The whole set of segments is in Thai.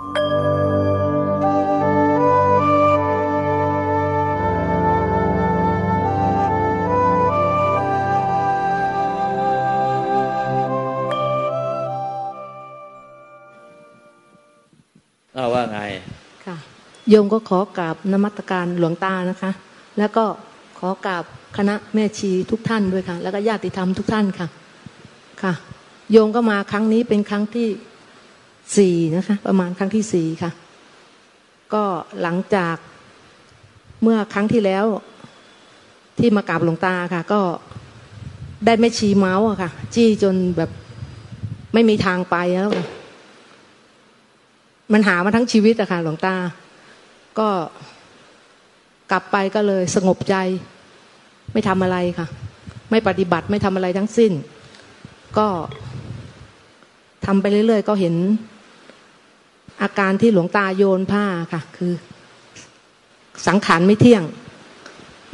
เอาว่าไงค่ะโยมก็ขอกราบนมัตการหลวงตานะคะ แล้วก็ขอกราบคณะแม่ชีทุกท่านด้วยค่ะ แล้วก็ญาติธรรมทุกท่านค่ะค่ะ โยมก็มาครั้งนี้เป็นครั้งที่ สี่นะคะ ประมาณครั้งที่สี่ค่ะ ก็หลังจากเมื่อครั้งที่แล้วที่มากราบหลวงตาค่ะ ก็ได้แม่ชีเมาส์อะค่ะ จี้จนแบบไม่มีทางไปแล้วค่ะมันหามาทั้งชีวิตอะค่ะหลวงตา ก็กลับไปก็เลยสงบใจ ไม่ทำอะไรค่ะ ไม่ปฏิบัติไม่ทำอะไรทั้งสิ้น ก็ทำไปเรื่อยๆ ก็เห็น อาการที่หลวงตาโยนผ้าค่ะคือ สังขารไม่เที่ยง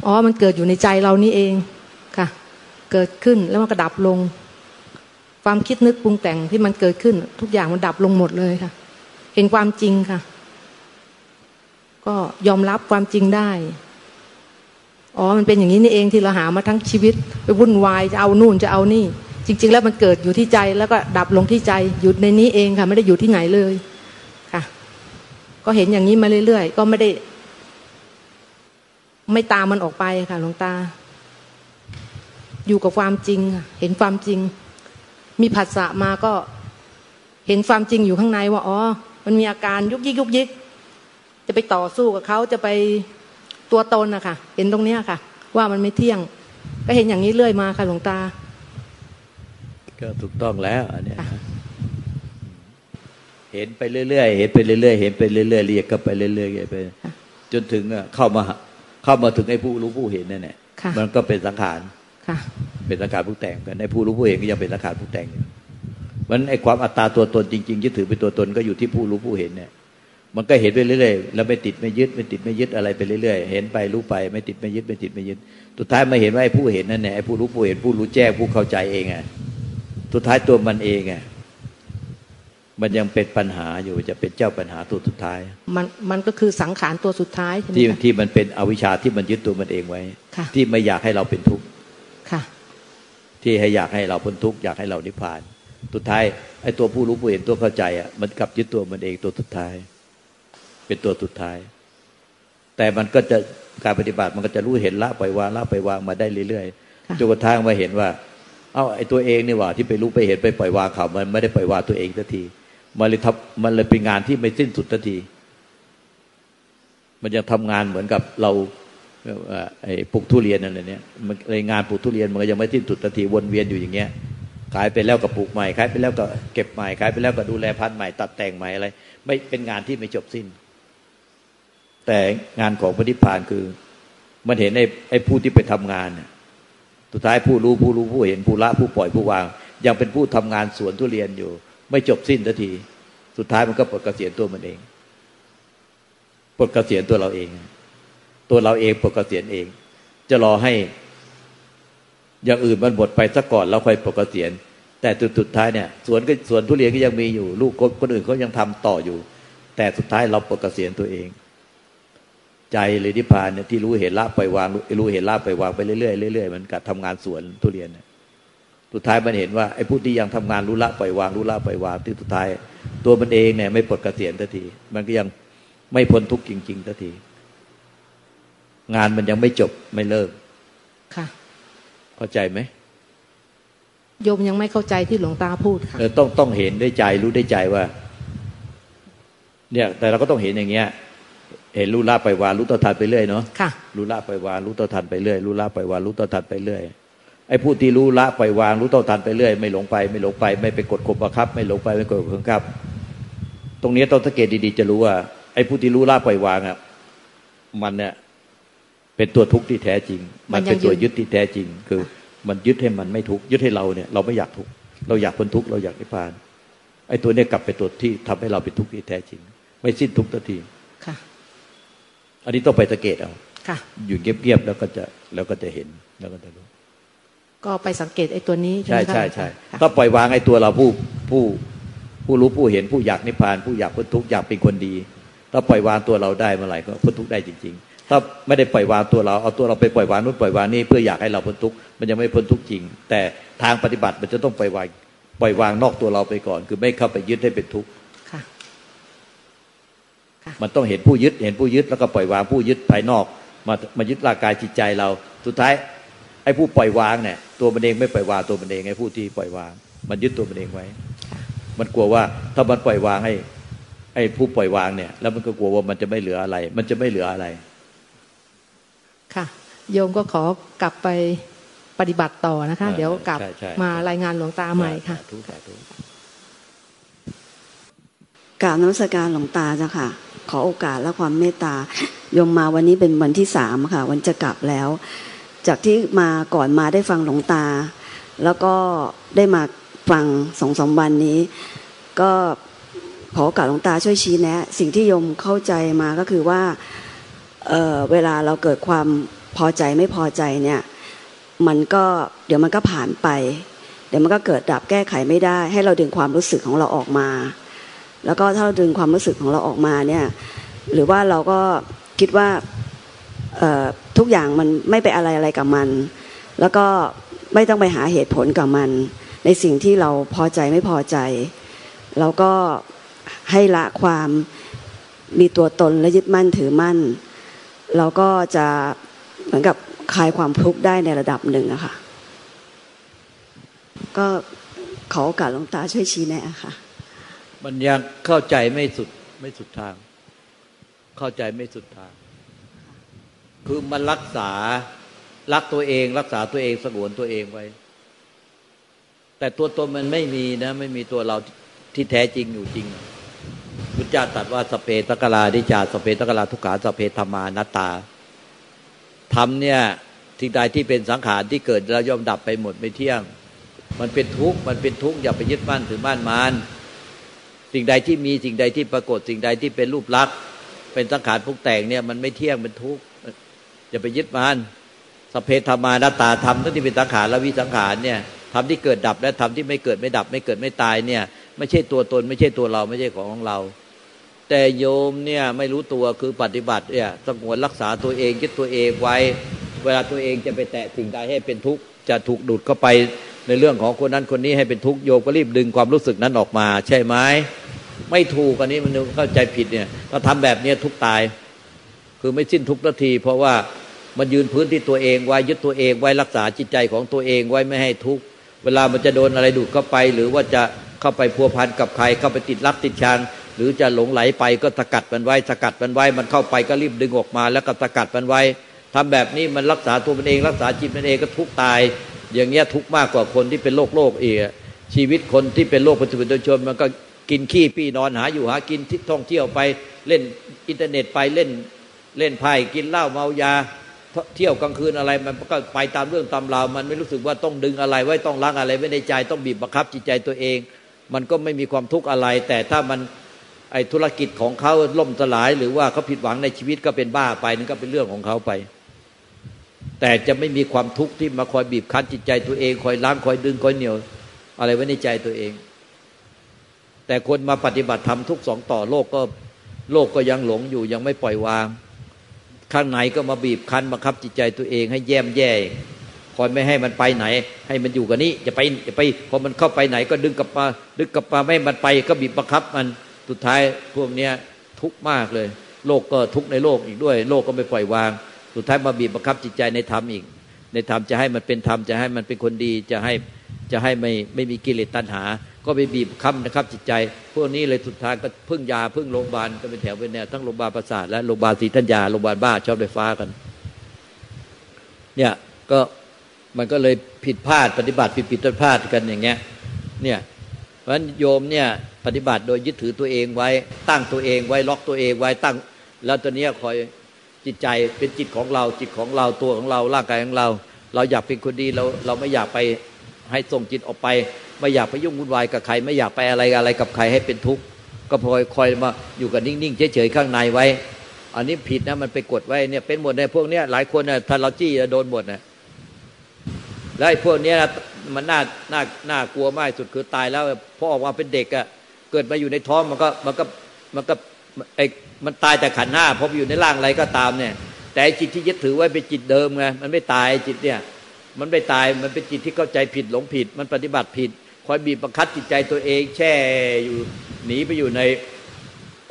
อ๋อมันเกิดอยู่ในใจเรานี่เองค่ะ เกิดขึ้นแล้วมันก็ดับลง ความคิดนึกปรุงแต่งที่มันเกิดขึ้น ทุกอย่างมันดับลงหมดเลยค่ะ เห็นความจริงค่ะ ก็ยอมรับความจริงได้อ๋อ มันเป็นอย่างนี้นี่เองที่เราหามาทั้งชีวิต ไปวุ่นวายจะเอานู่นจะเอานี่ จริง ๆ แล้วมันเกิดอยู่ที่ใจแล้วก็ดับลงที่ใจอยู่ในนี้เองค่ะ ไม่ได้อยู่ที่ไหนเลย ก็เห็นอย่างนี้มาเรื่อยๆ ก็ไม่ได้ ไม่ตามมันออกไปค่ะหลวงตา อยู่กับความจริงเห็นความจริง มีผัสสะมาก็เห็นความจริงอยู่ข้างในว่า อ๋อ มันมีอาการยุกยิกยุกยิก จะไปต่อสู้กับเขาจะไปตัวตนนะคะเห็นตรงเนี้ยค่ะ ว่ามันไม่เที่ยง ก็เห็นอย่างนี้เรื่อยมาค่ะหลวงตา ก็ถูกต้องแล้วอันเนี้ย เห็นไปเรื่อยๆเห็นไปเรื่อยๆเห็นไปเรื่อยๆเรียกก็ไปเรื่อยๆไปจนถึงอะเข้ามาเข้ามาถึงไอ้ผู้รู้ผู้เห็นนั่นแหละค่ะมันก็เป็นสังขารค่ะเป็นสังขารผู้แต่งกันในผู้รู้ผู้เห็นก็ยังเป็นสังขารผู้แต่งอยู่มันไอ้ความอัตตาตัวตนจริงๆยึดถือเป็นตัวตนก็อยู่ที่ผู้รู้ผู้เห็นเนี่ย มันก็เห็นไปเรื่อยๆแล้วไม่ติดไม่ยึดไม่ติดไม่ยึดอะไรไปเรื่อยๆเห็นไปรู้ไป ไม่ติดไม่ยึดไม่ติดไม่ยึดสุดท้ายมาเห็นว่าไอ้ผู้เห็นนั่นแหละไอ้ผู้รู้ผู้เห็นผู้รู้แจ้งผู้เข้าใจเองไงสุดท้ายตัวมันเองไง มันยังเป็นปัญหาอยู่จะเป็นเจ้าปัญหาตัวสุดท้าย มันมันก็คือสังขารตัวสุดท้ายใช่ไหมที่คะที่มันเป็นอวิชชาที่มันยึดตัวมันเองไว้ค่ะที่ไม่อยากให้เราเป็นทุกข์ค่ะ ที่ให้อยากให้เราพ้นทุกข์อยากให้เรานิพพานสุดท้ายไอ้ตัวผู้รู้ผู้เห็นตัวเข้าใจอะมันกลับยึดตัวมันเองตัวสุดท้าย เป็นตัวสุดท้าย แต่มันก็จะการปฏิบัติมันก็จะรู้เห็นละปล่อยวางละปล่อยวางมาได้เรื่อยค่ะๆจนกระทั่งมาเห็นว่า เอ้าไอ้ตัวเองนี่หว่าที่ไปรู้ไปเห็นไปปล่อยวางเขามันไม่ได้ปล่อยวางตัวเองสักที มันเลยทำมันเลยเป็นงานที่ไม่สิ้นสุดสักที มันยังทำงานเหมือนกับเราไอ้ปลูกทุเรียนอะไรเนี่ยมันเลยงานปลูกทุเรียนมันก็ยังไม่สิ้นสุดสักทีวนเวียนอยู่อย่างเงี้ย ขายไปแล้วก็ปลูกใหม่ขายไปแล้วก็เก็บใหม่ขายไปแล้วก็ดูแลพันธุ์ใหม่ตัดแต่งใหม่อะไร ไม่เป็นงานที่ไม่จบสิ้น แต่งานของพระนิพพานคือ มันเห็นไอ้ไอ้ผู้ที่ไปทำงานสุดท้ายผู้รู้ผู้รู้ผู้เห็นผู้ละผู้ปล่อยผู้วาง ยังเป็นผู้ทำงานสวนทุเรียนอยู่ ไม่จบสิ้นสักที สุดท้ายมันก็ปลดเกษียณตัวมันเองปลดเกษียณตัวเราเอง ตัวเราเองปลดเกษียณเอง จะรอให้อย่างอื่นมันหมดไปซะก่อนแล้วค่อยปลดเกษียณแต่จุดสุดท้ายเนี่ยสวนก็สวนทุเรียนก็ยังมีอยู่ ลูกคนคนอื่นเขายังทำต่ออยู่ แต่สุดท้ายเราปลดเกษียณตัวเอง ใจหรือนิพพานเนี่ยที่รู้เห็นละปล่อยวางรู้เห็นละปล่อยวางไปเรื่อยๆเรื่อยๆมันกับทำงานสวนทุเรียนเนี่ย สุดท้ายมันเห็นว่าไอ้ผู้ที่ยังทำงานรู้ละปล่อยวางรู้ละปล่อยวางที่สุดท้าย ตัวมันเองเนี่ยไม่ปลดเกษียณทันที มันก็ยังไม่พ้นทุกข์จริงๆทันที งานมันยังไม่จบไม่เลิกค่ะ เข้าใจไหมโยมยังไม่เข้าใจที่หลวงตาพูดค่ะเออต้องต้องเห็นด้วยใจรู้ด้วยใจว่า เนี่ยแต่เราก็ต้องเห็นอย่างเงี้ย เห็นรู้ละปล่อยวางรู้ต่อทันไปเรื่อยเนาะค่ะรู้ละปล่อยวางรู้ต่อทันไปเรื่อยรู้ละปล่อยวางรู้ต่อทันไปเรื่อย ไอ้ผู้ที่รู้ละปล่อยวางรู้ต่อทันไปเรื่อย ไม่หลงไป ไม่หลงไป ไม่ไปกดข่มบังคับ ไม่หลงไปไม่กดข่มบังคับ ตรงนี้ต้องสังเกตดีๆจะรู้ว่า ไอ้ผู้ที่รู้ละปล่อยวางอะมันเนี่ยเป็นตัวทุกข์ที่แท้จริง มันเป็นตัวยึดที่แท้จริง คือ มันยึดให้มันไม่ทุกข์ยึดให้เราเนี่ยเราไม่อยากทุกข์เราอยากพ้นทุกข์เราอยากนิพพาน ไอ้ตัวเนี้กลับเป็นตัวที่ทำให้เราเป็นทุกข์ที่แท้จริง ไม่สิ้นทุกข์ทันทีค่ะ อันนี้ต้องไปสังเกตเอาค่ะ อยู่เงียบๆแล้วก็จะแล้วก็จะเห็นแล้วก็จะรู้ ก็ไปสังเกตไอ้ตัวนี้ใช่ใช่ไหมคะใช่ใช่ค่ะต้องปล่อยวางไอ้ตัวเราผู้ผู้ผู้รู้ผู้เห็นผู้อยากนิพพาน ผู้อยากพ้นทุกข์อยากเป็นคนดีถ้าปล่อยวางตัวเราได้เมื่อไหร่ก็พ้นทุกข์ได้จริง ๆ ถ้าไม่ได้ปล่อยวางตัวเราเอาตัวเราไปปล่อยวางนู้นปล่อยวางนี่เพื่ออยากให้เราพ้นทุกข์มันยังไม่พ้นทุกข์จริง แต่ทางปฏิบัติมันจะต้องปล่อยวางปล่อยวางนอกตัวเราไปก่อน คือไม่เข้าไปยึดให้เป็นทุกข์ค่ะมันต้องเห็นผู้ยึดเห็นผู้ยึดแล้วก็ปล่อยวางผู้ยึดภายนอก มามายึดร่างกายจิตใจเรา สุดท้ายไอ้ผู้ปล่อยวางเนี่ย ตัวมันเองไม่ปล่อยวางตัวมันเองไอ้ผู้ที่ปล่อยวาง มันยึดตัวมันเองไว้ มันกลัวว่าถ้ามันปล่อยวางให้ไอ้ผู้ปล่อยวางเนี่ย แล้วมันก็กลัวว่ามันจะไม่เหลืออะไร มันจะไม่เหลืออะไร ค่ะ โยมก็ขอกลับไปปฏิบัติต่อนะคะอ่าเดี๋ยวกลับใช่ใช่มารายงานหลวงตาใหม่ค่ะสาธุสาธุกราบนมัสการหลวงตาเจ้าค่ะ ขอโอกาสและความเมตตาโยมมาวันนี้เป็นวันที่สามค่ะ วันจะกลับแล้ว จากที่มาก่อนมาได้ฟังหลวงตา แล้วก็ได้มาฟังสองสมวันนี้ ก็ขอโอกาสหลวงตาช่วยชี้แนะ สิ่งที่โยมเข้าใจมาก็คือว่าเเวลาเราเกิดความพอใจไม่พอใจเนี่ยมันก็เดี๋ยวมันก็ผ่านไป เดี๋ยวมันก็เกิดดับแก้ไขไม่ได้ ให้เราดึงความรู้สึกของเราออกมา แล้วก็ถ้าเราดึงความรู้สึกของเราออกมาเนี่ยหรือว่าเราก็คิดว่า ทุกอย่างมันไม่ไปอะไรอะไรกับมัน แล้วก็ไม่ต้องไปหาเหตุผลกับมัน ในสิ่งที่เราพอใจไม่พอใจเราก็ให้ละความมีตัวตนและยึดมั่นถือมั่น เราก็จะเหมือนกับคลายความทุกข์ได้ในระดับหนึ่งอะค่ะก็ขอโอกาสหลวงตาช่วยชี้แนะค่ะมันยังเข้าใจไม่สุดไม่สุดทาง เข้าใจไม่สุดทาง คือมันรักษารักตัวเอง รักษาตัวเองสงวนตัวเองไว้ แต่ตัวตนมันไม่มีนะ ไม่มีตัวเราที่แท้จริงอยู่จริงพุทธเจ้าตรัสว่าสเพตกลาดิจาสเพตกลาทุกขาสเพธรรมานัตตาธรรมเนี่ยสิ่งใดที่เป็นสังขารที่เกิดแล้วย่อมดับไปหมดไม่เที่ยง มันเป็นทุกข์มันเป็นทุกข์อย่าไปยึดมั่นถือมั่นมันสิ่งใดที่มีสิ่งใดที่ปรากฏ สิ่งใดที่เป็นรูปลักษณ์เป็นสังขารพวกแต่งเนี่ยมันไม่เที่ยงเป็นทุกข์ อย่าไปยึดมันสพเพธรรมานาตาธรรมทั้งที่เป็นสังขารและวิสังขารเนี่ยธรรมที่เกิดดับและธรรมที่ไม่เกิดไม่ดับ ไม่เกิดไม่ตายเนี่ย ไม่ใช่ตัวตน ไม่ใช่ตัวเราไม่ใช่ของของเรา แต่โยมเนี่ยไม่รู้ตัวคือปฏิบัติเนี่ยสงวนรักษาตัวเองยึดตัวเองไว้ เวลาตัวเองจะไปแตะสิ่งใดให้เป็นทุกข์จะถูกดูดเข้าไปในเรื่องของคนนั้นคนนี้ให้เป็นทุกข์โยมก็รีบดึงความรู้สึกนั้นออกมา ใช่ไหมไม่ถูกอันนี้มันเข้าใจผิดเนี่ยถ้าทำแบบเนี้ยทุกข์ตาย คือไม่สิ้นทุกนาที เพราะว่ามันยืนพื้นที่ตัวเองไว้ยึดตัวเองไว้รักษาจิตใจของตัวเองไว้ไม่ให้ทุกข์เวลามันจะโดนอะไรดูดเข้าไป หรือว่าจะเข้าไปพัวพันกับใครเข้าไปติดรักติดชังหรือจะหลงไหลไปก็สกัดมันไว้สกัดมันไว้ มันเข้าไปก็รีบดึงออกมา แล้วก็สกัดมันไว้ทำแบบนี้มันรักษาตัวมันเอง รักษาจิตมันเองก็ทุกข์ตาย อย่างเงี้ยทุกข์มากกว่าคนที่เป็นโรคโรคเอกชีวิตคนที่เป็นโรคปัจจุบันชนมันก็กินขี้ปี้นอนหาอยู่หากินที่ท่องเที่ยวไปเล่นอินเทอร์เน็ตไปเล่น เล่นไพ่กินเหล้าเมายาเที่ยวกลางคืนอะไรมันก็ไปตามเรื่องตามราวมันไม่รู้สึกว่าต้องดึงอะไรไว้ต้องล้างอะไรไว้ในใจต้องบีบบังคับจิตใจตัวเอง มันก็ไม่มีความทุกข์อะไร แต่ถ้ามันไอธุรกิจของเขาล่มสลาย หรือว่าเขาผิดหวังในชีวิตก็เป็นบ้าไปนั่นก็เป็นเรื่องของเขาไป แต่จะไม่มีความทุกข์ที่มาคอยบีบคั้นจิตใจตัวเองคอยล้างคอยดึงคอยเหนี่ยว อะไรไว้ในใจตัวเอง แต่คนมาปฏิบัติธรรมทุกสองต่อโลกก็โลกก็ยังหลงอยู่ยังไม่ปล่อยวาง ข้างในก็มาบีบคั้นบังคับจิตใจตัวเองให้แย่มแย่คอยไม่ให้มันไปไหน ให้มันอยู่กับนี้จะไปจะไปพอมันเข้าไปไหนก็ดึงกลับมาดึงกลับมาไม่ให้มันไปก็บีบบังคับมันสุดท้ายพวกเนี้ยทุกข์มากเลย โลกก็ทุกข์ในโลกอีกด้วย โลกก็ไม่ปล่อยวาง สุดท้ายมาบีบบังคับจิตใจในธรรมอีก ในธรรมจะให้มันเป็นธรรมจะให้มันเป็นคนดีจะให้ จะให้ไม่ไม่มีกิเลสตัณหา ก็ไปบีบคั้นนะครับ จิตใจ พวกนี้เลยสุดท้ายก็พึ่งยาพึ่งโรงพยาบาลก็เป็นแถวเป็นแนวทั้งโรงพยาบาลประสาทและโรงพยาบาลศรีธัญญาโรงพยาบาลบ้าชอบไฟฟ้ากัน เนี่ยก็มันก็เลยผิดพลาดปฏิบัติผิดผิดพลาดกันอย่างเงี้ย เนี่ยเพราะฉะนั้นโยมเนี่ยปฏิบัติโดยยึดถือตัวเองไว้ ตั้งตัวเองไว้ล็อกตัวเองไว้ตั้ง แล้วตัวเนี้ยคอยจิตใจเป็นจิตของเราจิตของเราตัวของเราร่างกายของเรา เราอยากเป็นคนดีเราเราไม่อยากไป ให้ส่งจิตออกไป ไม่อยากไปยุ่งวุ่นวายกับใคร ไม่อยากไปอะไรอะไรกับใครให้เป็นทุกข์ก็พลอยคอยมาอยู่กับนิ่งๆเฉยๆข้างในไว้ อันนี้ผิดนะมันไปกดไว้เนี่ยเป็นหมดในพวกเนี้ยหลายคนน่ะถ้าเราจี้จะโดนหมดนะแล้วไอ้พวกเนี้ยมันน่าน่าน่ากลัวมากสุดคือตายแล้วพอออกมาเป็นเด็กอะเกิดมาอยู่ในท้องมันก็มันก็มันก็ไอ้มันตายแต่ขันหน้าพออยู่ในร่างอะไรก็ตามเนี่ย แต่จิตที่ยึดถือไว้เป็นจิตเดิมไงมันไม่ตายจิตเนี่ย มันไม่ตายมันเป็นจิตที่เข้าใจผิดหลงผิด มันปฏิบัติผิด คอยบีบบังคับจิตใจตัวเอง แช่อยู่หนีไปอยู่ใน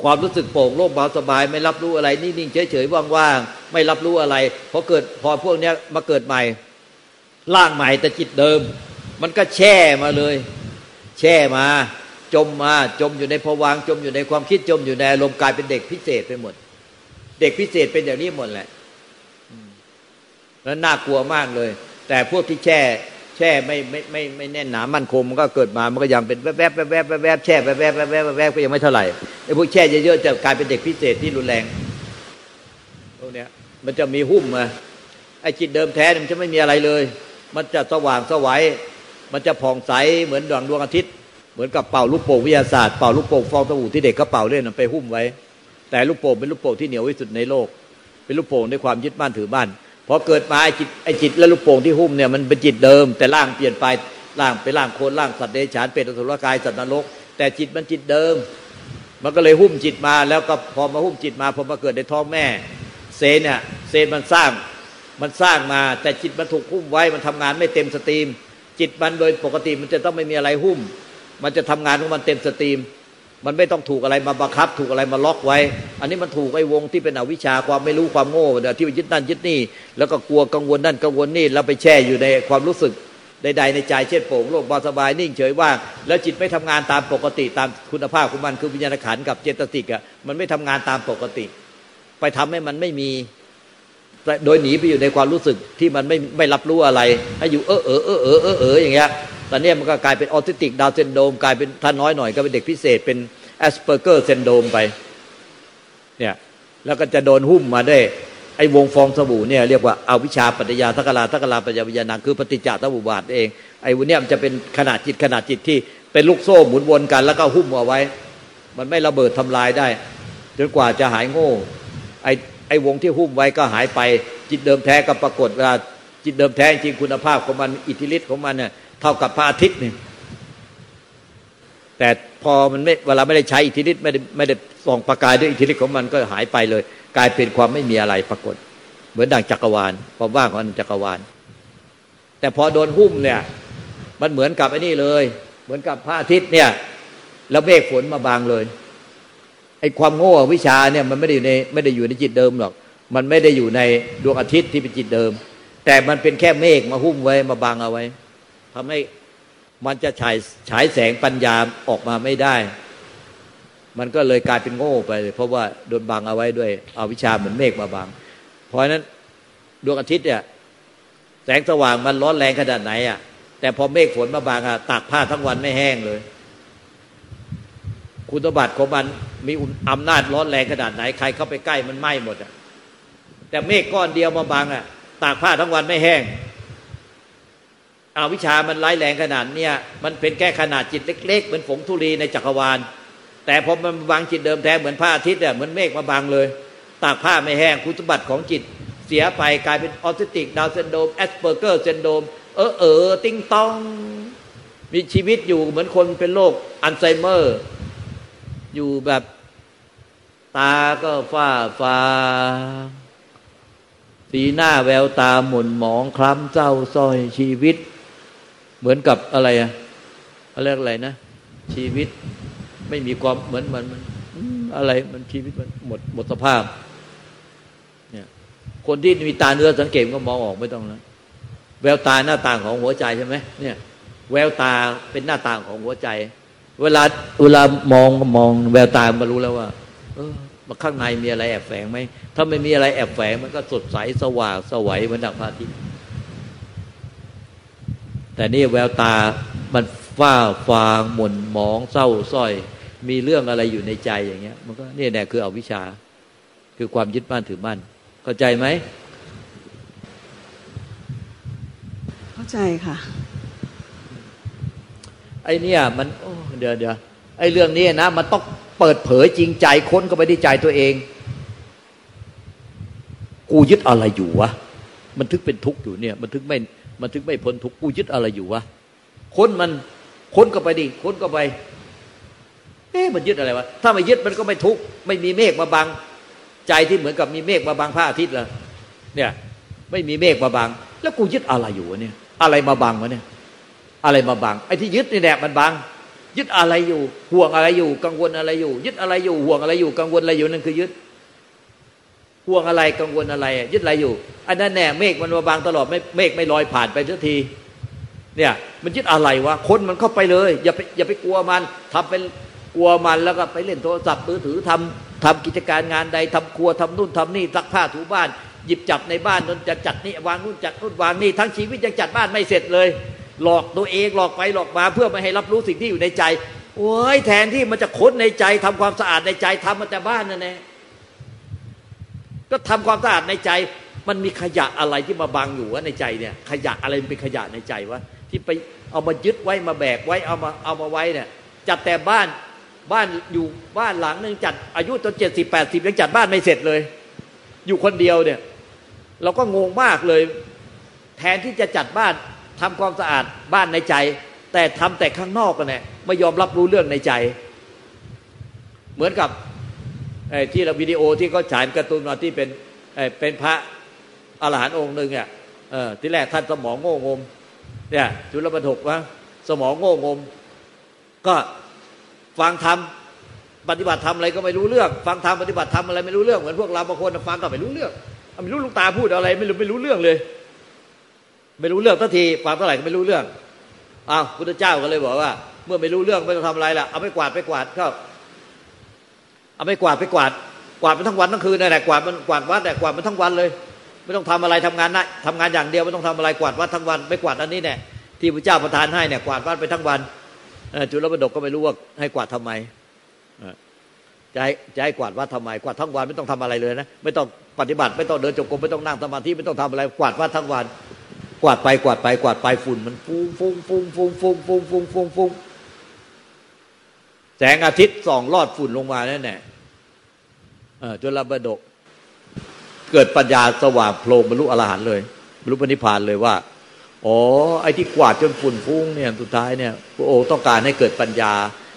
ความรู้สึกโปร่งโล่งเบาสบาย ไม่รับรู้อะไรนิ่งๆเฉยๆว่างๆไม่รับรู้อะไรพอเกิดพอพวกเนี้ยมาเกิดใหม่ร่างใหม่แต่จิตเดิม มันก็แช่มาเลย แช่มา จมมาจมอยู่ในภวังจมอยู่ในความคิดจมอยู่ในอารมณ์กลายเป็นเด็กพิเศษไปหมด เด็กพิเศษเป็นอย่างนี้หมดแหละแล้วน่ากลัวมากเลย แต่พวกที่แช่ แช่ไม่ไม่ไม่ไม่แน่นหนามั่นคงมันก็เกิดมามันก็ยังเป็นแวบแวบแวบแวบแวบแช่แวบแวบแวบแวบแวบก็ยังไม่เท่าไหร่ไอ้พวกแช่เยอะๆจะกลายเป็นเด็กพิเศษที่รุนแรงพวกเนี้ย มันจะมีหุ้มมาไอ้จิตเดิมแท้มันจะไม่มีอะไรเลย มันจะสว่างสวัยมันจะผ่องใสเหมือนดวงดวงอาทิตย์ เหมือนกับเป่าลูกโป่งวิทยาศาสตร์เป่าลูกโป่งฟองสบู่ที่เด็กเขาเป่าเล่นไปหุ้มไว้ แต่ลูกโป่งเป็นลูกโป่งที่เหนียวที่สุดในโลก เป็นลูกโป่งด้วยความยึดมั่นถือบ้าน พอเกิดมาไอจิตไอจิตและลูกโป่งที่หุ้มเนี่ยมันเป็นจิตเดิม แต่ร่างเปลี่ยนไปร่างไปร่างโคนร่างสัตว์เดรัจฉานเป็นอสุรกายสัตว์นรก แต่จิตมันจิตเดิม มันก็เลยหุ้มจิตมาแล้วก็พอมาหุ้มจิตมาพอมาเกิดในท้องแม่ เซนเนี่ยเซนมันสร้างมันสร้างมาแต่จิตมันถูกหุ้มไว้มันทำงานไม่เต็ม steam จิตมันโดยปกติมันจะต้องไม่มีอะไรหุ้ม มันจะทำงานของมันเต็ม steam มันไม่ต้องถูกอะไรมาบังคับ ถูกอะไรมาล็อกไว้ อันนี้มันถูกไอ้วงที่เป็นอวิชชาความไม่รู้ความโง่เดี๋ยที่ยึดนั่นยึดนี่ แล้วก็กลัวกังวลนั่นกังวลนี่แล้วไปแช่อยู่ในความรู้สึกใดๆในใจเช่นโปร่งโล่งเบาสบายนิ่งเฉยว่างแล้วจิตไม่ทำงานตามปกติตามคุณภาพของมันคือวิญญาณขันธ์กับเจตสิกอะมันไม่ทำงานตามปกติ ไปทำให้มันไม่มีโดยหนีไปอยู่ในความรู้สึกที่มันไม่ไม่รับรู้อะไร ให้อยู่เออเออเออเออเอออย่างเงี้ย ตอนนี้มันก็กลายเป็นออทิสติก Down syndrome กลายเป็นถ้าน้อยหน่อยก็เป็นเด็กพิเศษเป็น Asperger syndrome ไปเนี่ยแล้วก็จะโดนหุ้มมาได้ไอ้วงฟองสบู่เนี่ยเรียกว่าอวิชชาปัจจยาสังขารา สังขาราปัจจยาวิญญาณัง คือปฏิจจสมุปบาทเองไอ้วันนี้มันจะเป็นขนาดจิตขนาดจิตที่เป็นลูกโซ่หมุนวนกัน แล้วก็หุ้มเอาไว้ มันไม่ระเบิดทำลายได้จนกว่าจะหายโง่ไอ้ไอ้วงที่หุ้มไว้ก็หายไปจิตเดิมแท้ก็ปรากฏเวลาจิตเดิมแท้จริงคุณภาพของมันอิทธิฤทธิ์ของมันเนี่ย เท่ากับพระอาทิตย์นี่แต่พอมันไม่เวลาไม่ได้ใช้อิทธิฤทธิ์ไม่ได้ไม่ได้ส่องประกายด้วยอิทธิฤทธิ์ของมันก็หายไปเลย กลายเป็นความไม่มีอะไรปรากฏ เหมือนดังจักรวาลความว่างของจักรวาล แต่พอโดนหุ้มเนี่ย มันเหมือนกับไอ้นี่เลย เหมือนกับพระอาทิตย์เนี่ย แล้วเมฆฝนมาบางเลยไอ้ความโง่วิชาเนี่ยมันไม่ได้อยู่ในไม่ได้อยู่ในจิตเดิมหรอก มันไม่ได้อยู่ในดวงอาทิตย์ที่เป็นจิตเดิม แต่มันเป็นแค่เมฆมาหุ้มไว้มาบังเอาไว้ ทำให้มันจะฉายฉายแสงปัญญาออกมาไม่ได้ มันก็เลยกลายเป็นโง่ไป เพราะว่าโดนบังเอาไว้ด้วยเอาวิชาเหมือนเมฆมาบัง เพราะฉะนั้นดวงอาทิตย์เนี่ยแสงสว่างมันร้อนแรงขนาดไหนอะ แต่พอเมฆฝนมาบางอะตากผ้าทั้งวันไม่แห้งเลย คุณสมบัติของมันมีอำนาจร้อนแรงขนาดไหน ใครเข้าไปใกล้มันไหม้หมดอะแต่เมฆก้อนเดียวมาบางอะ ตากผ้าทั้งวันไม่แห้ง อาวิชามันร้ายแรงขนาดเนี้ยมันเป็นแค่ขนาดจิตเล็ก ๆ เหมือนฝงธุลีในจักรวาล แต่พอมันบางจิตเดิมแท้เหมือนพระอาทิตย์อะเหมือนเมฆมาบางเลย ตากผ้าไม่แห้งคุณสมบัติของจิต เสียไปกลายเป็นออทิสติก Down syndrome Asperger syndrome เออเออติ้งต้อง มีชีวิตอยู่เหมือนคนเป็นโรคอัลไซเมอร์ อยู่แบบตาก็ฝ้าฟาสีหน้าแววตาหม่นหมองคล้ำเศร้าสร้อยชีวิต เหมือนกับอะไรอะอะไรอะไรนะ ชีวิตไม่มีความเหมือนมันมันอะไรมันชีวิตมันหมดหมดสภาพ เนี่ย คนที่มีตาเนื้อสังเกตก็มองออกไม่ต้องแล้วแววตาหน้าต่างของหัวใจใช่ไหมเนี่ย แววตาเป็นหน้าต่างของหัวใจ เวลาเวลามองมอง แววตามารู้แล้วว่า เออมาข้างในมีอะไรแอบแฝงไหมถ้าไม่มีอะไรแอบแฝงมันก็สดใสสว่างสวัยเหมือนดังพระอาทิตย์ แต่นี่แววตามันฝ้าฟางหม่นหมองเศร้าส้อย มีเรื่องอะไรอยู่ในใจอย่างเงี้ย มันก็นี่แน่คืออวิชชา คือความยึดมั่นถือมั่นเข้าใจไหมเข้าใจค่ะ ไอ้เนี่ยมันโอ้เดี๋ยวเดี๋ยวไอ้เรื่องนี้นะมันต้องเปิดเผยจริงใจค้นเข้าไปที่ใจตัวเอง กูยึดอะไรอยู่วะมันถึงเป็นทุกข์อยู่เนี่ย มันถึงไม่ มันถึงไม่พ้นทุกข์กูยึดอะไรอยู่วะค้นมันค้นเข้าไปดิค้นเข้าไปเอ๊ะมันยึดอะไรวะถ้าไม่ยึดมันก็ไม่ทุกข์ไม่มีเมฆมาบัง ใจที่เหมือนกับมีเมฆมาบังพระอาทิตย์ลยเนี่ยไม่มีเมฆมาบัง แล้วกูยึดอะไรอยู่วะเนี่ย อะไรมาบังวะเนี่ย อะไรมาบังไอ้ที่ยึดนี่แหละมันบัง ยึดอะไรอยู่ ห่วงอะไรอยู่ กังวลอะไรอยู่ ยึดอะไรอยู่ห่วงอะไรอยู่กังวลอะไรอยู่นั่นคือยึด ห่วงอะไรกังวลอะไร ยึดอะไรอยู่ อันนั้นแน่เมฆมันมาบังตลอดไม่เมฆไม่ลอยผ่านไปสักที เนี่ย มันยึดอะไรวะคนมันเข้าไปเลย อย่าไปอย่าไปกลัวมันทำเป็นกลัวมันแล้วก็ไปเล่นโทรศัพท์มือถือทำทำกิจการงานใดทำครัวทำนู่นทำนี่ซักผ้าถูบ้าน หยิบจับในบ้านนนจะจัดนี่วางนู่นจัดนู่นวางนี่ทั้งชีวิตยังจัดบ้านไม่เสร็จเลย หลอกตัวเองหลอกไปหลอกมาเพื่อไม่ให้รับรู้สิ่งที่อยู่ในใจโอ้ยแทนที่มันจะค้นในใจทำความสะอาดในใจทำมันแต่บ้านนั่นแหละ ก็ทำความสะอาดในใจ มันมีขยะอะไรที่มาบังอยู่วะในใจเนี่ย ขยะอะไรเป็นขยะในใจวะที่ไปเอามายึดไว้มาแบกไว้เอามาเอามาไว้เนี่ยจัดแต่บ้านบ้านอยู่บ้านหลังหนึ่งจัดอายุจนเจ็ดสิบแปดสิบยังจัดบ้านไม่เสร็จเลย อยู่คนเดียวเนี่ย เราก็งงมากเลย แทนที่จะจัดบ้านทำความสะอาดบ้านในใจ แต่ทำแต่ข้างนอกกันเนี่ยไม่ยอมรับรู้เรื่องในใจ เหมือนกับ ที่เราวิดีโอที่เขาฉายการ์ตูนมาที่เป็นเป็นพระอรหันต์องค์หนึ่งอะที่แรกท่านสมองโง่งม เนี่ยจุลปฐกวะสมองโง่งม ก็ฟังธรรมปฏิบัติธรรมอะไรก็ไม่รู้เรื่อง ฟังธรรมปฏิบัติธรรมอะไรไม่รู้เรื่องเหมือนพวกเราบางคนฟังก็ไม่รู้เรื่องไม่รู้ลูกตาพูดอะไร ไม่รู้ไม่รู้เรื่องเลย ไม่รู้เรื่องทันทีฟังเท่าไหร่ก็ไม่รู้เรื่องอ้าวพุทธเจ้าก็เลยบอกว่า เมื่อไม่รู้เรื่องไม่ต้องทำอะไรละเอาไปกวาดไปกวาดก็ เอาไปกวาดไปกวาด กวาดมันทั้งวันทั้งคืนนั่นแหละกวาดมันกวาดวัดแต่กวาดมันทั้งวันเลย ไม่ต้องทำอะไรทำงานนะทำงานอย่างเดียวไม่ต้องทำอะไรกวาดวัดทั้งวันไม่กวาดอันนี้เนี่ยที่พระเจ้าประทานให้เนี่ยกวาดวัดไปทั้งวันจุลปดกก็ไม่รู้ว่าให้กวาดทำไมจะให้จะให้กวาดวัดทำไม กวาดทั้งวันไม่ต้องทำอะไรเลยนะไม่ต้องปฏิบัติไม่ต้องเดินจงกรมไม่ต้องนั่งสมาธิไม่ต้องทำอะไร กวาดวัดทั้งวัน กวาดไปกวาดไปกวาดไปฝุ่นมันฟุ้งฟุ้งฟุ้งฟุ้งฟุ้งฟุ้งฟุ้งฟุ้ง แสงอาทิตย์ส่องลอดฝุ่นลงมาแน่แน่จนระบดก เกิดปัญญาสว่างโพลงบรรลุอรหันต์เลยบรรลุปณิพานเลยว่าอ๋อไอ้ที่กวาดจนฝุ่นฟุ้งเนี่ยสุดท้ายเนี่ยพระองค์ต้องการให้เกิดปัญญา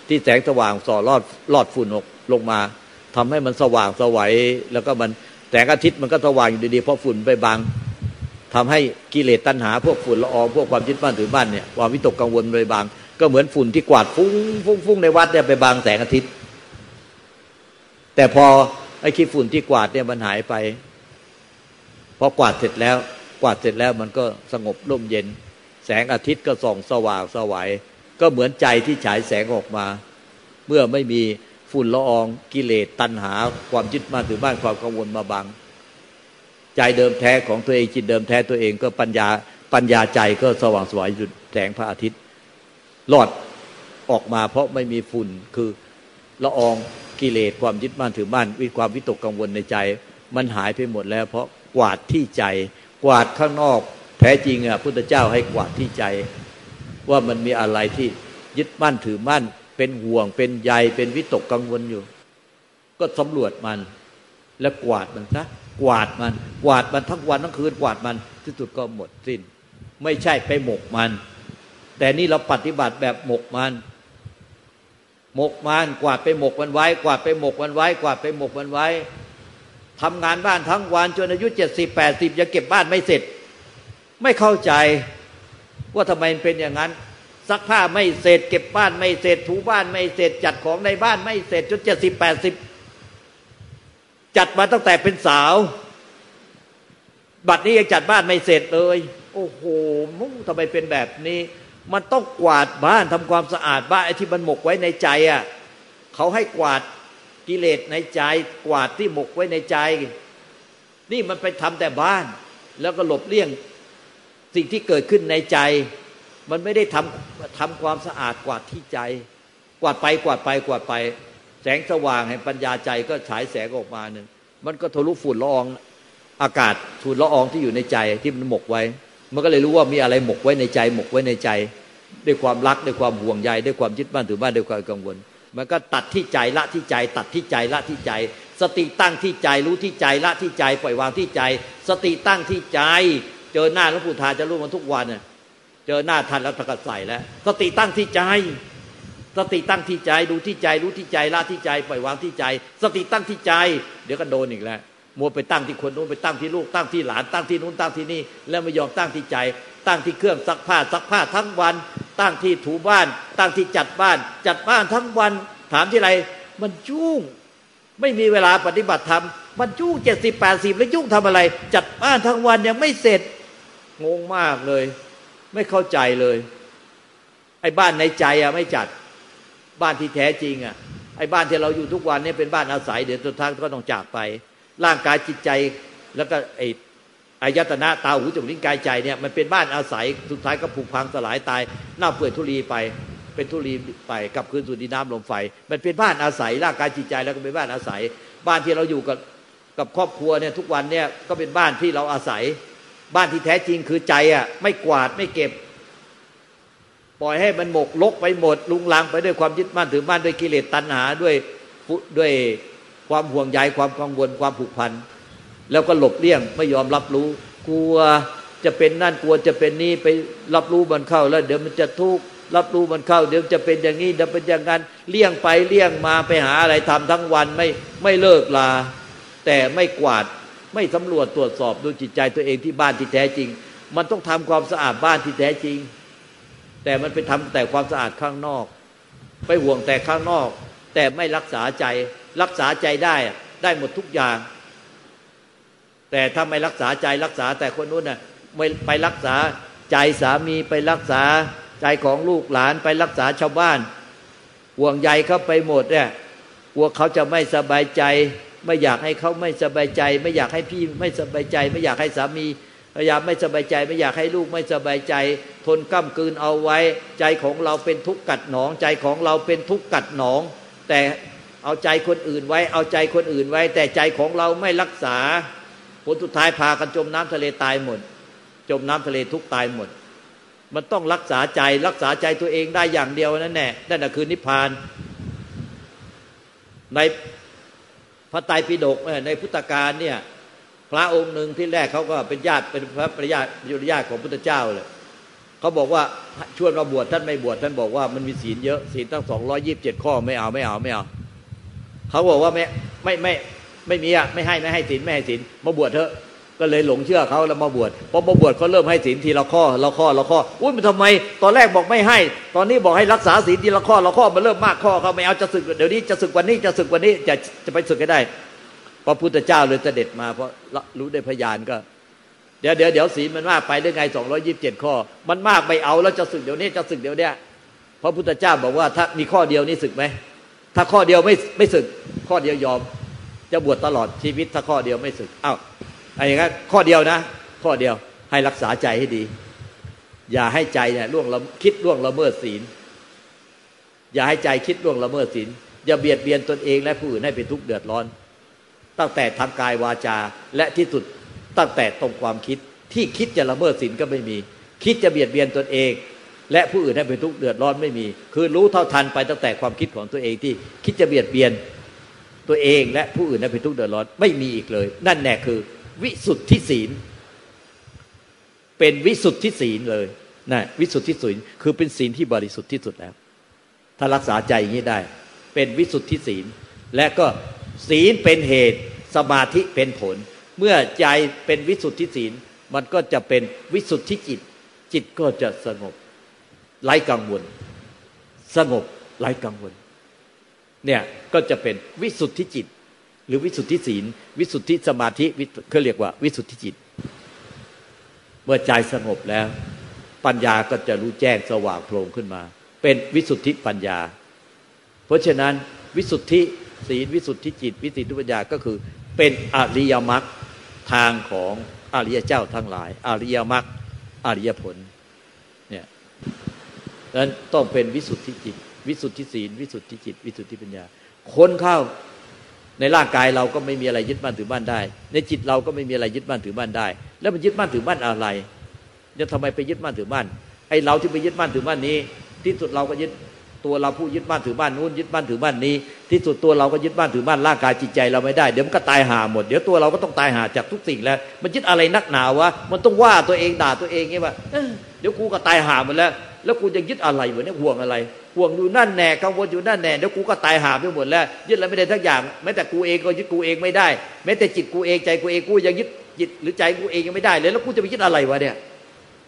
ที่แสงสว่างส่อลอดลอดฝุ่นออกลงมาทำให้มันสว่างสวัยแล้วก็มันแสงอาทิตย์มันก็สว่างอยู่ดีๆเพราะฝุ่นไปบังทำให้กิเลสตัณหา พวกฝุ่นละอองพวกความยึดบ้านถือบ้านเนี่ยความวิตกกังวลไปบาง ก็เหมือนฝุ่นที่กวาดฟุ้งฟุ้งฟุ้งในวัดเนี่ยไปบางแสงอาทิตย์ แต่พอไอ้ขี้ฝุ่นที่กวาดเนี่ยมันหายไปพอกวาดเสร็จแล้ว กวาดเสร็จแล้วมันก็สงบร่มเย็น แสงอาทิตย์ก็ส่องสว่างสวัยก็เหมือนใจที่ฉายแสงออกมา เมื่อไม่มีฝุ่นละอองกิเลสตัณหา ความยึดมั่นถือบ้านความกังวลมาบังใจเดิมแท้ของตัวเองจิตเดิมแท้ตัวเองก็ปัญญาปัญญาใจก็สว่างสวยจุดแสงพระอาทิตย์ หลอดออกมาเพราะไม่มีฝุ่นคือละอองกิเลสความยึดมั่นถือมั่นวิความวิตกกังวลในใจ มันหายไปหมดแล้ว เพราะกวาดที่ใจ กวาดข้างนอก แท้จริงอะพุทธเจ้าให้กวาดที่ใจ ว่ามันมีอะไรที่ยึดมั่นถือมั่น เป็นห่วงเป็นใยเป็นวิตกกังวลอยู่ ก็สำรวจมัน แล้วกวาดมันซะกวาดมัน กวาดมันทั้งวันทั้งคืนกวาดมันที่สุดก็หมดสิ้น ไม่ใช่ไปหมกมัน แต่นี่เราปฏิบัติแบบหมกมันหมกมันกวาดไปหมกมันไว้ กวาดไปหมกมันไว้ กวาดไปหมกมันไว้ทำงานบ้านทั้งวันจนอายุเจ็ดสิบแปดสิบยังเก็บบ้านไม่เสร็จ ไม่เข้าใจ ว่าทำไมเป็นอย่างนั้นซักผ้าไม่เสร็จ เก็บบ้านไม่เสร็จ ถูบ้านไม่เสร็จ จัดของในบ้านไม่เสร็จจนเจ็ดสิบแปดสิบจัดมาตั้งแต่เป็นสาว บัดนี้ยังจัดบ้านไม่เสร็จเลย โอ้โหมุ้งทำไมเป็นแบบนี้ มันต้องกวาดบ้านทำความสะอาดบ้านไอ้ที่มันหมกไว้ในใจอะเขาให้กวาดกิเลสในใจ กวาดที่หมกไว้ในใจ นี่มันไปทำแต่บ้าน แล้วก็หลบเลี่ยงสิ่งที่เกิดขึ้นในใจ มันไม่ได้ทำทำความสะอาดกวาดที่ใจ กวาดไปกวาดไปกวาดไป แสงสว่างแห่งปัญญาใจก็ฉายแสงออกมาหนึ่งมันก็ทะลุฝุ่นละอองอากาศฝุ่นละอองที่อยู่ในใจที่มันหมกไว้ มันก็เลยรู้ว่ามีอะไรหมกไว้ในใจ หมกไว้ในใจ ด้วยความรักด้วยความห่วงใยด้วยความยึดมั่นถือมั่นด้วยความกังวล มันก็ตัดที่ใจละที่ใจ ตัดที่ใจละที่ใจ สติตั้งที่ใจรู้ที่ใจละที่ใจ ปล่อยวางที่ใจ สติตั้งที่ใจ เจอหน้าหลวงปู่ทาจะรู้มันทุกวันเน่ยเจอหน้าท่านแล้วตะกัดใส่แล้ว สติตั้งที่ใจสติตั้งที่ใจดูที่ใจรู้ที่ใจละที่ใจ ปล่อยวางที่ใจ สติตั้งที่ใจ เดี๋ยวก็โดนอีกแล้ว มัวไปตั้งที่คนนู้นไปตั้งที่ลูกตั้งที่หลานตั้งที่นู้นตั้งที่นี่แล้วไม่ยอมตั้งที่ใจ ตั้งที่เครื่องซักผ้าซักผ้าทั้งวัน ตั้งที่ถูบ้าน ตั้งที่จัดบ้าน จัดบ้านทั้งวัน ถามที่ไร มันยุ่ง ไม่มีเวลาปฏิบัติธรรมมันยุ่งเจ็ดสิบแปดสิบแล้วยุ่งทำอะไร จัดบ้านทั้งวันยังไม่เสร็จงงมากเลย ไม่เข้าใจเลย ไอ้บ้านในใจอะไม่จัดบ้านที่แท้จริงอะไอ้บ้านที่เราอยู่ทุกวันนี่เป็นบ้านอาศัยเดี๋ยวสุดท้ายก็ต้องจากไป ร่างกายจิตใจ แล้วก็ไอ้อายตนะตาหูจมูกลิ้นกายใจเนี่ยมันเป็นบ้านอาศัยสุดท้ายก็ผุพังสลายตายเน่าเปื่อยทุลีไป เป็นทุลีไปกลับคืนสู่ดินน้ำลมไฟ มันเป็นบ้านอาศัยร่างกายจิตใจแล้วก็เป็นบ้านอาศัย บ้านที่เราอยู่กับกับครอบครัวเนี่ยทุกวันเนี่ยก็เป็นบ้านที่เราอาศัย บ้านที่แท้จริงคือใจอะไม่กวาดไม่เก็บ ปล่อยให้มันหมกลกไปหมดลุงลังไปด้วยความยึดมั่นถือมั่นด้วยกิเลสตัณหาด้วยด้วย ความห่วงใยความกังวลความผูกพัน แล้วก็หลบเลี่ยงไม่ยอมรับรู้ กลัวจะเป็นนั่นกลัวจะเป็นนี่ไปรับรู้มันเข้าแล้ว เดี๋ยวมันจะทุกข์รับรู้มันเข้า เดี๋ยวจะเป็นอย่างนี้เดี๋ยวเป็นอย่างนั้นเลี่ยงไปเลี่ยงมาไปหาอะไรทำทั้งวันไม่ไม่เลิกลา แต่ไม่กวาดไม่สำรวจตรวจสอบดูจิตใจตัวเองที่บ้านที่แท้จริง มันต้องทำความสะอาดบ้านที่แท้จริง แต่มันไปทำแต่ความสะอาดข้างนอก ไปห่วงแต่ข้างนอก แต่ไม่รักษาใจ รักษาใจได้ได้หมดทุกอย่าง แต่ถ้าไม่รักษาใจรักษาแต่คนนู้นน่ะไม่ไปรักษาใจสามีไปรักษาใจของลูกหลานไปรักษาชาวบ้านห่วงใยเขาไปหมดเนี่ยกลัวเขาจะไม่สบายใจ ไม่อยากให้เขาไม่สบายใจ ไม่อยากให้พี่ไม่สบายใจ ไม่อยากให้สามีพยายามไม่สบายใจ ไม่อยากให้ลูกไม่สบายใจ ทนก้ากืนเอาไว้ ใจของเราเป็นทุกข์กัดหนอง ใจของเราเป็นทุกข์กัดหนอง แต่ เอาใจคนอื่นไว้ เอาใจคนอื่นไว้ แต่ใจของเราไม่รักษา ผลสุดท้ายพากันจมน้ำทะเลตายหมด จมน้ำทะเลทุกตายหมด มันต้องรักษาใจรักษาใจตัวเองได้อย่างเดียวนั่นแน่นั่นคือนิพพาน ในพระไตรปิฎกในพุทธการเนี่ย พระองค์หนึ่งที่แรกเขาก็เป็นญาติเป็นพระปริญาติยุญาติของพุทธเจ้าเลยเขาบอกว่าชวนมาบวชท่านไม่บวชท่านบอกว่ามันมีศีลเยอะศีลตั้งสองร้อยี่บเจ็ดข้อไม่เอาไม่เอาไม่เอา เขาบอกว่าไม่ไม่ไม่ไม่มีอะไม่ให้ไม่ให้ศีลไม่ให้ศีลมาบวชเถอะก็เลยหลงเชื่อเขาแล้วมาบวชพอมาบวชเขาเริ่มให้ศีลทีละข้อละข้อละข้ออุ้ยมันทำไม ตอนแรกบอกไม่ให้ ตอนนี้บอกให้รักษาศีลทีละข้อละข้อมันเริ่มมากข้อเขาไม่เอาจะศึกเดี๋ยวนี้จะศึกวันนี้จะศึกวันนี้จะจะไปศึกก็ได้พระพุทธเจ้าเลยเสด็จมาเพราะรู้ได้พยานก็ เดี๋ยวเดี๋ยวเดี๋ยวศีลมันมากไปได้ไงสองร้อยิบเจ็ดข้อ มันมากไปเอาแล้วจะศึกเดี๋ยวนี้จะศึกเดี๋ยวนี้พระพุทธเจ้าบอกว่าถ้ามีข้อเดียวนี่ศึกไหม ถ้าข้อเดียวไม่ไม่ศึก ข้อเดียวยอม จะบวชตลอดชีวิต ถ้าข้อเดียวไม่ศึกอ้าวอะไรอย่างนั้นข้อเดียวนะ ข้อเดียวให้รักษาใจให้ดี อย่าให้ใจเนี่ยล่วงละคิดล่วงละเมิดศีล อย่าให้ใจคิดล่วงละเมิดศีลอย่าเบียดเบียนตนเองและผู้อื่นให้เป็นทุกข์เดือดร้อน ตั้งแต่ทางกายวาจาและที่สุดตั้งแต่ตรงความคิดที่คิดจะละเมิดศีลก็ไม่มี คิดจะเบียดเบียนตนเอง และผู้อื่นให้เป็นทุกข์เดือดร้อนไม่มี คือรู้เท่าทันไปตั้งแต่ความคิดของตัวเองที่คิดจะเบียดเบียนตัวเองและผู้อื่นให้เป็นทุกข์เดือดร้อนไม่มีอีกเลย นั่นแน่คือ วิสุทธิศีล เป็นวิสุทธิศีลเลยนะวิสุทธิศีลคือเป็นศีลที่บริสุทธิ์ที่สุดแล้ว ถ้ารักษาใจอย่างนี้ได้ เป็นวิสุทธิศีล และก็ศีลเป็นเหตุสมาธิเป็นผล เมื่อใจเป็นวิสุทธิศีล มันก็จะเป็นวิสุทธิจิต จิตก็จะสงบ ไร้กังวล สงบไร้กังวล เนี่ยก็จะเป็นวิสุทธิจิต หรือวิสุทธิศีล วิสุทธิสมาธิเขาเรียกว่า วิสุทธิจิต เมื่อใจสงบแล้ว ปัญญาก็จะรู้แจ้งสว่างโพลงขึ้นมา เป็นวิสุทธิปัญญา เพราะฉะนั้นวิสุทธิศีลวิสุทธิจิต วิสุทธิปัญญาก็คือ เป็นอริยมรรคทางของอริยเจ้าทั้งหลาย อริยมรรคอริยผลเนี่ย นั้นต้องเป็นวิสุทธิจิต วิสุทธิศีล วิสุทธิจิต วิสุทธิปัญญาคนเข้าในร่างกายเราก็ไม่มีอะไรยึดมั่นถือมั่นได้ ในจิตเราก็ไม่มีอะไรยึดมั่นถือมั่นได้ แล้วมันยึดมั่นถือมั่นอะไรจะทำไมไปยึดมั่นถือมั่นไอ้เราที่ไปยึดมั่นถือมั่นนี้ ที่สุดเราก็ยึดตัวเราผู้ยึดบ้านถือบ้านนู้นยึดบ้านถือบ้านนี้ ที่สุดตัวเราก็ยึดบ้านถือบ้านร่างกายจิตใจเราไม่ได้เดี๋ยวมันก็ตายหาหมดเดี๋ยวตัวเราก็ต้องตายหาจากทุกสิ่งแล้ว มันยึดอะไรนักหนาวะมันต้องว่าตัวเองด่าตัวเองไงว่าเดี๋ยวกูก็ตายหาหมดแล้ว แล้วกูจะยึดอะไรวะเนี่ยห่วงอะไร ห่วงอยู่นั่นแน่กังวลอยู่นั่นแน่เดี๋ยวกูก็ตายหาไปหมดแล้ว ยึดอะไรไม่ได้ทักอย่างแม้แต่กูเองก็ยึดกูเองไม่ได้ แม้แต่จิตกูเองใจกูเองกูยังยึดจิตหรือใจกูเองยังไม่ได้เลยแล้วกูจะไปยึดอะไรวะเนี่ย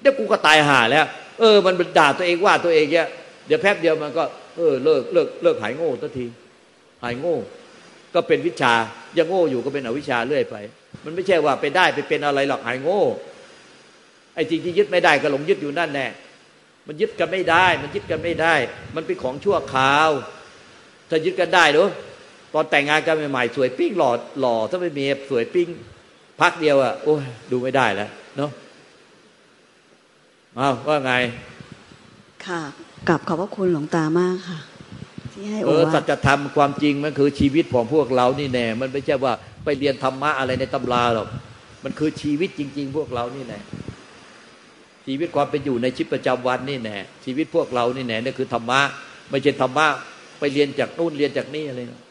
เดี๋ยวกูก็ตายหาแล้ว เออ มันด่าตัวเองว่าตัวเองเนี่ยเดี๋ยวแป๊บเดียวมันก็เออเลิกเลิกเลิกหายโง่ทันทีหายโง่ ก็เป็นวิชายังโง่อยู่ก็เป็นอวิชชาเรื่อยไป มันไม่ใช่ว่าไปได้ไปเป็นอะไรหรอกหายโง่ไอ้จริงที่ยึดไม่ได้ก็หลงยึดอยู่นั่นแน่ มันยึดกันไม่ได้ มันยึดกันไม่ได้ มันเป็นของชั่วคราวถ้ายึดกันได้หรือตอนแต่งงานกันใหม่ๆสวยปิ้งหล่อหล่อถ้าไม่มีสวยปิ้งพักเดียวอะโอ้ยดูไม่ได้แล้วเนาะอ้าวว่าไง ค่ะกลับขอบพระคุณหลวงตามากค่ะ ที่ให้เอโออวาสัทจธรรมความจริงมันคือชีวิตของพวกเรานี่แน่ มันไม่ใช่ว่าไปเรียนธรรมะอะไรในตำราหรอกมันคือชีวิตจริง ๆ พวกเรานี่แน่ ชีวิตความเป็นอยู่ในชีวิตประจำวันนี่แน่ชีวิตพวกเรานี่แน่นี่คือธรรมะไม่ใช่ธรรมะไปเรียนจากนู่นเรียนจากนี่อะไรนะ